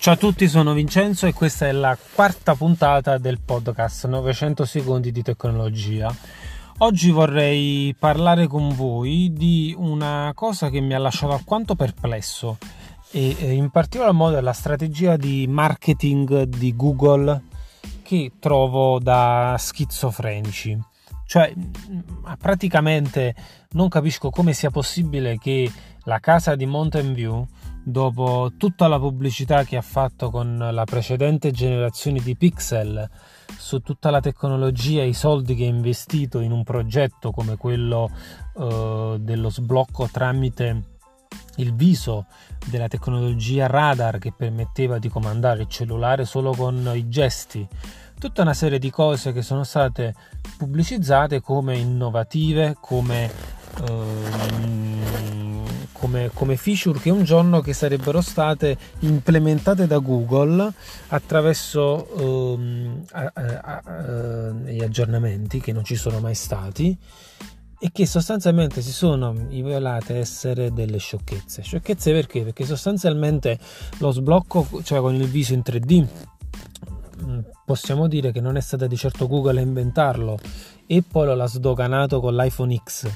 Ciao a tutti, sono Vincenzo e questa è la quarta puntata del podcast 900 secondi di tecnologia. Oggi vorrei parlare con voi di una cosa che mi ha lasciato alquanto perplesso e in particolar modo è la strategia di marketing di Google che trovo da schizofrenici. Cioè, praticamente non capisco come sia possibile che la casa di Mountain View dopo tutta la pubblicità che ha fatto con la precedente generazione di Pixel su tutta la tecnologia e i soldi che ha investito in un progetto come quello uh, dello sblocco tramite il viso della tecnologia radar che permetteva di comandare il cellulare solo con i gesti tutta una serie di cose che sono state pubblicizzate come innovative come uh, come, come feature che un giorno che sarebbero state implementate da Google attraverso um, a, a, a, gli aggiornamenti che non ci sono mai stati e che sostanzialmente si sono rivelate essere delle sciocchezze. Sciocchezze perché? Perché sostanzialmente lo sblocco, cioè con il viso in 3D, mm, possiamo dire che non è stata di certo Google a inventarlo, Apple l'ha sdoganato con l'iPhone X,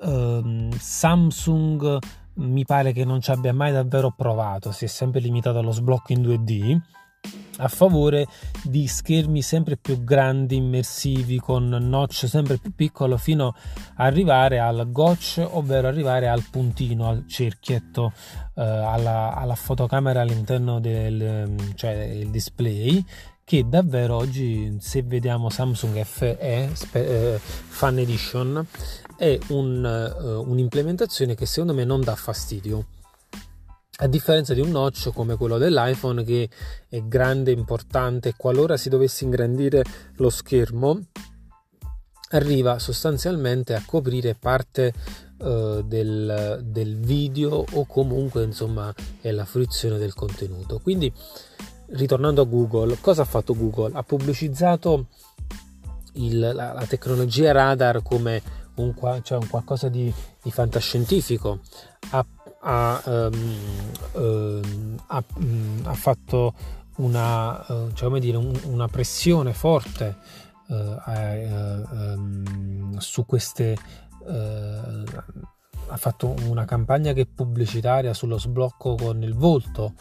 um, Samsung mi pare che non ci abbia mai davvero provato, si è sempre limitato allo sblocco in 2D a favore di schermi sempre più grandi, immersivi, con notch sempre più piccolo fino ad arrivare al gotch, ovvero arrivare al puntino, al cerchietto, eh, alla, alla, fotocamera all'interno del cioè display che davvero oggi se vediamo Samsung FE eh, Fan Edition è un, uh, un'implementazione che secondo me non dà fastidio a differenza di un notch come quello dell'iPhone che è grande, importante, qualora si dovesse ingrandire lo schermo, arriva sostanzialmente a coprire parte uh, del, del, video o comunque insomma è la fruizione del contenuto. Quindi ritornando a Google, cosa ha fatto Google? Ha pubblicizzato il, la, la tecnologia radar come un, cioè un qualcosa di, di fantascientifico, ha, ha, um, um, ha, um, ha, fatto una, uh, cioè dire, un, una pressione forte uh, uh, su queste ha fatto una campagna che pubblicitaria sullo sblocco con il volto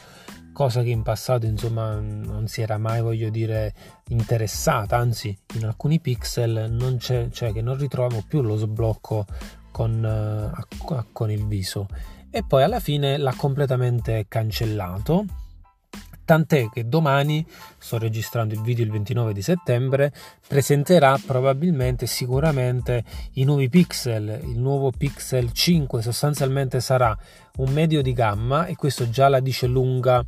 cosa che in passato insomma non si era mai voglio dire interessata anzi in alcuni pixel non c'è cioè che non ritroviamo più lo sblocco con, uh, con il viso. E poi alla fine l'ha completamente cancellato tant'è che domani, sto registrando il video il 29 di settembre, presenterà probabilmente sicuramente i nuovi pixel, il nuovo Pixel 5 sostanzialmente sarà un medio di gamma e questo già la dice lunga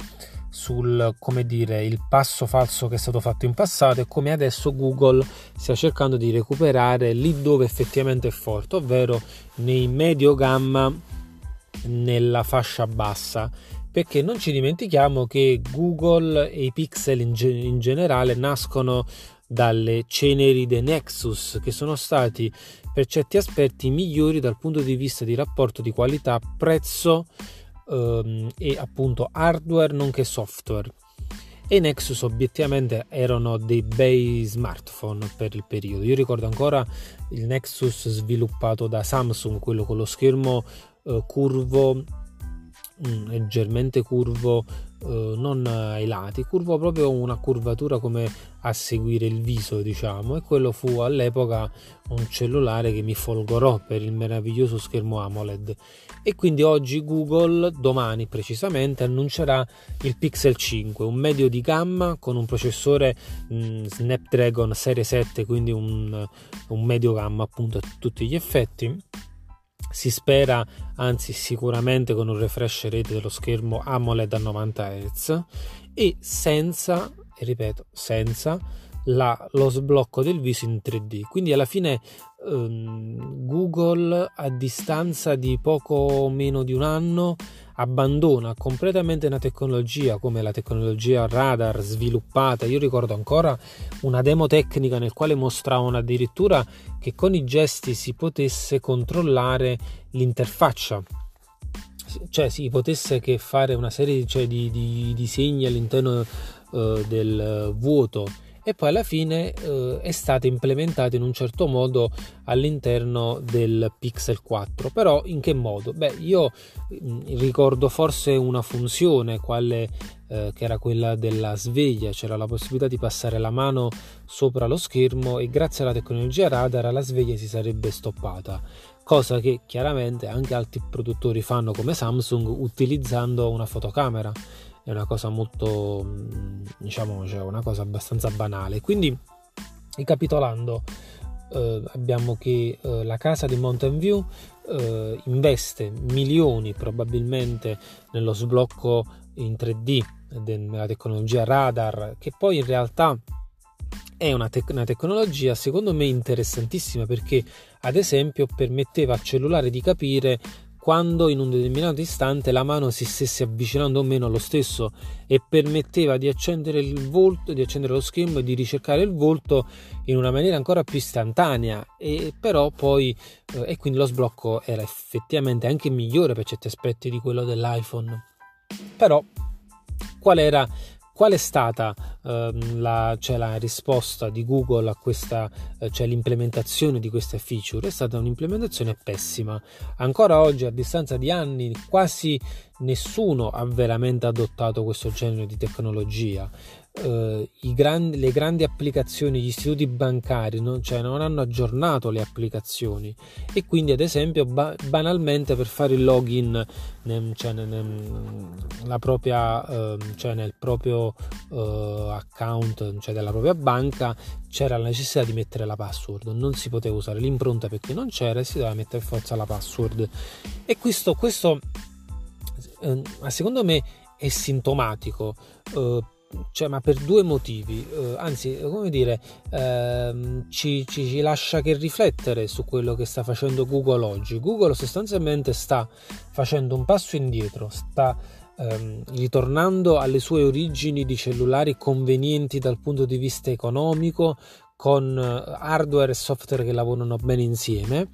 sul come dire il passo falso che è stato fatto in passato e come adesso Google stia cercando di recuperare lì dove effettivamente è forte, ovvero nei medio gamma nella fascia bassa perché non ci dimentichiamo che Google e i pixel in, ge- in generale nascono dalle ceneri dei Nexus che sono stati per certi aspetti migliori dal punto di vista di rapporto di qualità prezzo ehm, e appunto hardware nonché software. E i Nexus obiettivamente erano dei bei smartphone per il periodo. Io ricordo ancora il Nexus sviluppato da Samsung quello con lo schermo eh, curvo mm, leggermente curvo eh, non ai lati, curvo proprio una curvatura come a seguire il viso, diciamo, e quello fu all'epoca un cellulare che mi folgorò per il meraviglioso schermo AMOLED. E quindi oggi Google, domani precisamente, annuncerà il Pixel 5, un medio di gamma con un processore mh, mm, Snapdragon Serie 7, quindi un, un medio gamma appunto a tutti gli effetti si spera, anzi sicuramente con un refresh rate dello schermo AMOLED a 90 Hz e senza, e ripeto, senza la, lo sblocco del viso in 3D. Quindi alla fine ehm, Google a distanza di poco meno di un anno abbandona completamente una tecnologia come la tecnologia radar sviluppata. Io ricordo ancora una demo tecnica nel quale mostravano addirittura che con i gesti si potesse controllare l'interfaccia cioè si potesse fare una serie cioè, di, di, disegni all'interno uh, del vuoto e poi alla fine uh, è stata implementata in un certo modo all'interno del Pixel 4 però in che modo? beh io mm, ricordo forse una funzione quale uh, che era quella della sveglia c'era la possibilità di passare la mano sopra lo schermo e grazie alla tecnologia radar la sveglia si sarebbe stoppata cosa che chiaramente anche altri produttori fanno come Samsung utilizzando una fotocamera. È una cosa molto, mm, diciamo, cioè una cosa abbastanza banale. Quindi, ricapitolando, eh, abbiamo che eh, la casa di Mountain View eh, investe milioni probabilmente nello sblocco in 3D della tecnologia radar, che poi in realtà è una, tec- una, tecnologia secondo me interessantissima perché ad esempio permetteva al cellulare di capire quando in un determinato istante la mano si stesse avvicinando o meno allo stesso e permetteva di accendere il volto, di accendere lo schermo e di ricercare il volto in una maniera ancora più istantanea. E però poi eh, e quindi lo sblocco era effettivamente anche migliore per certi aspetti di quello dell'iPhone. Però qual era Qual è stata ehm, la, cioè la, risposta di Google a questa, eh, cioè l'implementazione di queste feature? È stata un'implementazione pessima. Ancora oggi, a distanza di anni, quasi nessuno ha veramente adottato questo genere di tecnologia eh, grandi, le grandi applicazioni, gli istituti bancari non, cioè, non, hanno aggiornato le applicazioni. E quindi ad esempio ba- banalmente per fare il login nel, cioè, nel, propria, eh, cioè nel proprio eh, account cioè della propria banca c'era la necessità di mettere la password. Non si poteva usare l'impronta perché non c'era e si doveva mettere forza la password. E questo, questo eh, secondo me è sintomatico eh, cioè, ma per due motivi, eh, anzi, come dire, ehm, ci, ci, ci, lascia che riflettere su quello che sta facendo Google oggi. Google sostanzialmente sta facendo un passo indietro, sta ehm, ritornando alle sue origini di cellulari convenienti dal punto di vista economico, con eh, hardware e software che lavorano bene insieme,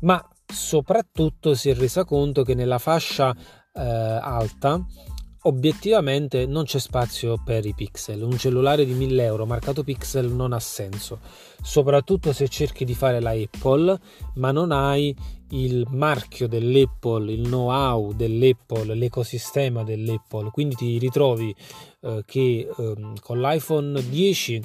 ma soprattutto si è resa conto che nella fascia eh, alta obiettivamente non c'è spazio per i pixel. Un cellulare di 1000 euro marcato pixel non ha senso, soprattutto se cerchi di fare la Apple, ma non hai il marchio dell'Apple, il know-how dell'Apple, l'ecosistema dell'Apple. Quindi ti ritrovi eh, che eh, con l'iPhone 10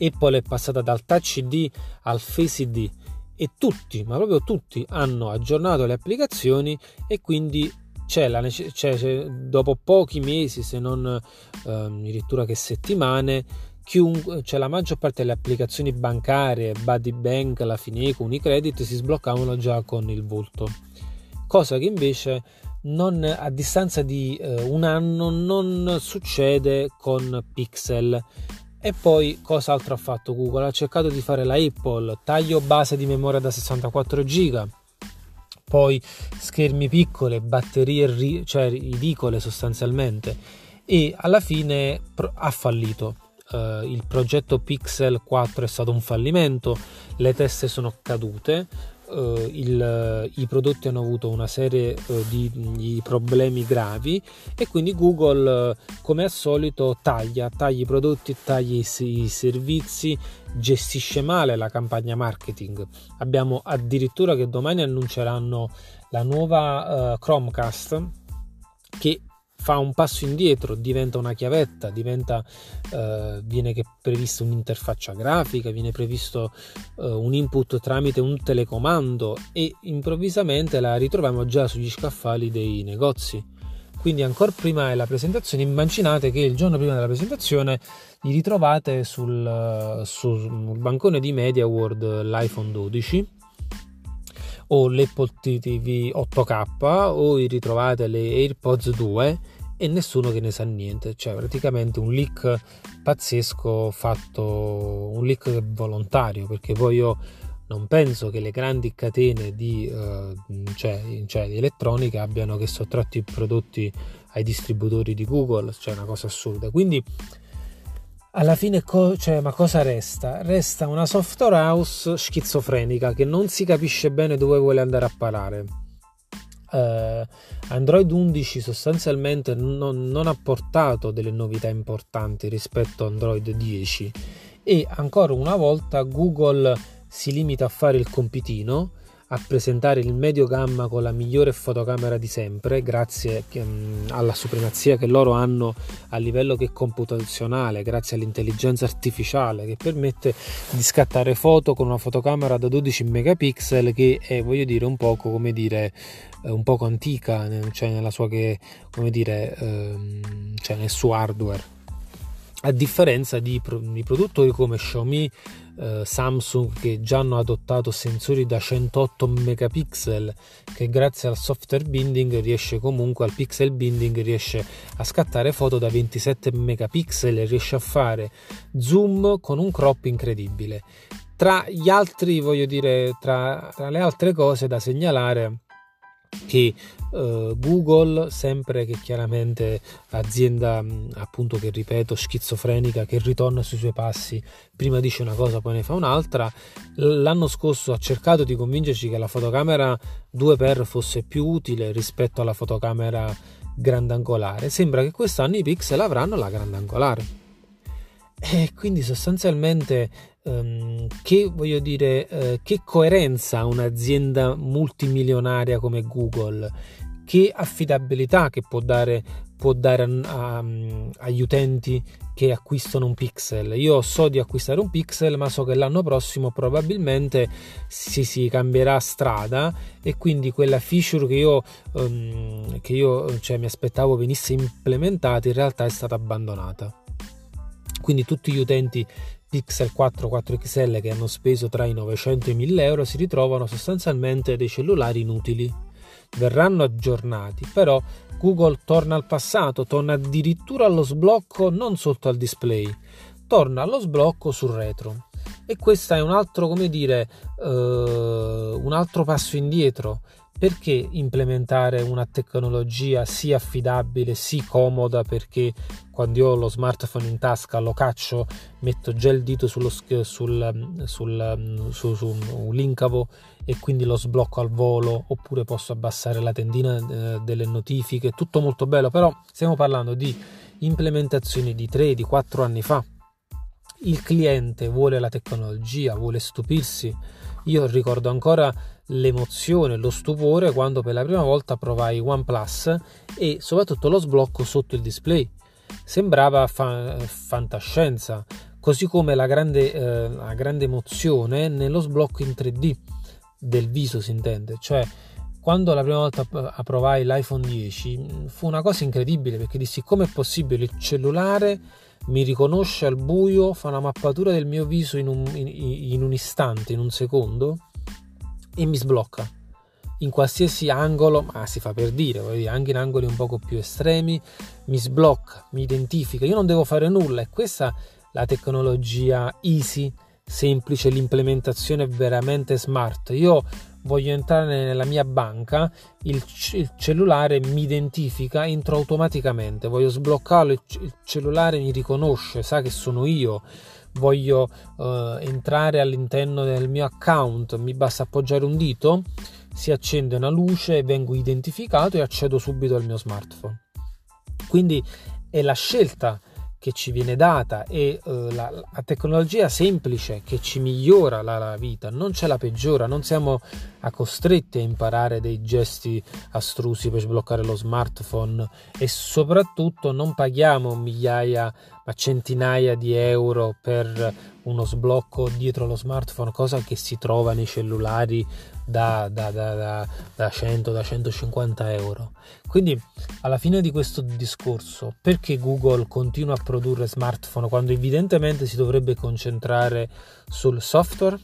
Apple è passata dal Touch ID al Face ID e tutti, ma proprio tutti, hanno aggiornato le applicazioni e quindi c'è, la, c'è dopo pochi mesi, se non eh, addirittura che settimane, chiunque, cioè la maggior parte delle applicazioni bancarie, Buddy Bank, la Fineco, Unicredit si sbloccavano già con il volto, cosa che invece non, a distanza di eh, un anno non succede con Pixel. E poi cosa altro ha fatto Google? Ha cercato di fare la Apple, taglio base di memoria da 64 GB poi schermi piccole, batterie ri- cioè ridicole sostanzialmente e alla fine pro- ha fallito. Uh, il progetto Pixel 4 è stato un fallimento, le teste sono cadute, uh, il, i prodotti hanno avuto una serie uh, di, di, problemi gravi e quindi Google come al solito taglia, taglia i prodotti, taglia i, servizi, gestisce male la campagna marketing. Abbiamo addirittura che domani annunceranno la nuova uh, Chromecast che fa un passo indietro, diventa una chiavetta, diventa, uh, viene prevista un'interfaccia grafica, viene previsto uh, un input tramite un telecomando e improvvisamente la ritroviamo già sugli scaffali dei negozi. Quindi ancora prima della presentazione immaginate che il giorno prima della presentazione li ritrovate sul, sul bancone di Media World l'iPhone 12 o l'Apple TV 8K o ritrovate le AirPods 2 e nessuno che ne sa niente, cioè praticamente un leak pazzesco fatto, un leak volontario perché poi io non penso che le grandi catene di, uh, cioè, cioè di elettronica abbiano che sottratto i prodotti ai distributori di Google, cioè una cosa assurda. Quindi alla fine co- cioè, ma cosa resta? Resta una software house schizofrenica che non si capisce bene dove vuole andare a parare. Eh, Android 11 sostanzialmente non, non, ha portato delle novità importanti rispetto a Android 10 e ancora una volta Google si limita a fare il compitino a presentare il medio gamma con la migliore fotocamera di sempre grazie mm, alla supremazia che loro hanno a livello che computazionale grazie all'intelligenza artificiale che permette di scattare foto con una fotocamera da 12 megapixel che è voglio dire un poco come dire un poco antica cioè nella sua che come dire ehm, cioè nel suo hardware a differenza di, di produttori come Xiaomi eh, Samsung che già hanno adottato sensori da 108 megapixel che grazie al software binding riesce comunque al pixel binding riesce a scattare foto da 27 megapixel e riesce a fare zoom con un crop incredibile. Tra gli altri voglio dire tra, tra le altre cose da segnalare che uh, Google, sempre che chiaramente azienda appunto che ripeto schizofrenica che ritorna sui suoi passi, prima dice una cosa poi ne fa un'altra, l'anno scorso ha cercato di convincerci che la fotocamera 2x fosse più utile rispetto alla fotocamera grandangolare, sembra che quest'anno i pixel avranno la grandangolare. E quindi sostanzialmente um, che voglio dire, uh, che coerenza ha un'azienda multimilionaria come Google, che affidabilità che può dare, può dare a, a, agli utenti che acquistano un pixel. Io so di acquistare un pixel, ma so che l'anno prossimo probabilmente si, si cambierà strada e quindi quella feature che io, um, che io cioè, mi aspettavo venisse implementata in realtà è stata abbandonata. Quindi tutti gli utenti Pixel 4 4XL che hanno speso tra i 900 e i 1000 euro si ritrovano sostanzialmente dei cellulari inutili. Verranno aggiornati, però Google torna al passato, torna addirittura allo sblocco non sotto al display, torna allo sblocco sul retro. E questo è un altro, come dire, uh, un altro passo indietro perché implementare una tecnologia sì affidabile, sì comoda, perché quando io ho lo smartphone in tasca lo caccio, metto già il dito sullo, sul, sul, su, su un linkavo e quindi lo sblocco al volo, oppure posso abbassare la tendina eh, delle notifiche, tutto molto bello, però stiamo parlando di implementazioni di 3, di 4 anni fa. Il cliente vuole la tecnologia, vuole stupirsi. Io ricordo ancora l'emozione, lo stupore quando per la prima volta provai OnePlus e soprattutto lo sblocco sotto il display. Sembrava fa- fantascienza, così come la grande, eh, la grande emozione nello sblocco in 3D del viso si intende, cioè quando la prima volta provai l'iPhone 10 fu una cosa incredibile perché dissi come è possibile il cellulare mi riconosce al buio, fa una mappatura del mio viso in un, in, in un istante, in un secondo e mi sblocca in qualsiasi angolo, ma si fa per dire, dire, anche in angoli un poco più estremi, mi sblocca, mi identifica, io non devo fare nulla e questa è la tecnologia easy, semplice, l'implementazione veramente smart. Io voglio entrare nella mia banca, il, il cellulare mi identifica, entro automaticamente, voglio sbloccarlo, il, il cellulare mi riconosce, sa che sono io voglio uh, entrare all'interno del mio account, mi basta appoggiare un dito, si accende una luce, vengo identificato e accedo subito al mio smartphone. Quindi è la scelta che ci viene data e uh, la, la, tecnologia semplice che ci migliora la, la, vita, non ce la peggiora, non siamo a costretti a imparare dei gesti astrusi per sbloccare lo smartphone e soprattutto non paghiamo migliaia ma centinaia di euro per uno sblocco dietro lo smartphone, cosa che si trova nei cellulari da, da, da, da 100, da 150 euro. Quindi alla fine di questo discorso, perché Google continua a produrre smartphone quando evidentemente si dovrebbe concentrare sul software?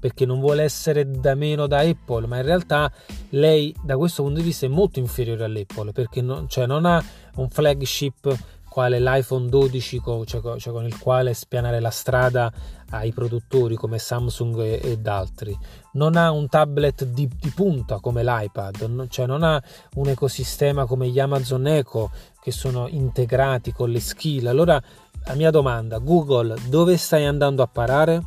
Perché non vuole essere da meno da Apple, ma in realtà lei da questo punto di vista è molto inferiore all'Apple perché non, cioè non ha un flagship quale l'iPhone 12 cioè, cioè con il quale spianare la strada ai produttori come Samsung ed altri. Non ha un tablet di, di punta come l'iPad, cioè non ha un ecosistema come gli Amazon Echo che sono integrati con le skill. Allora la mia domanda, Google, dove stai andando a parare?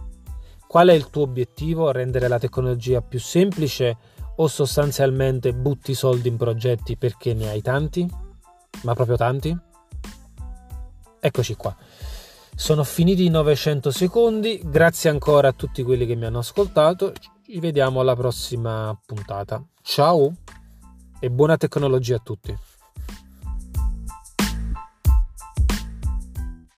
Qual è il tuo obiettivo? Rendere la tecnologia più semplice o sostanzialmente butti soldi in progetti perché ne hai tanti? Ma proprio tanti? Eccoci qua. Sono finiti i 900 secondi, grazie ancora a tutti quelli che mi hanno ascoltato, ci vediamo alla prossima puntata. Ciao e buona tecnologia a tutti.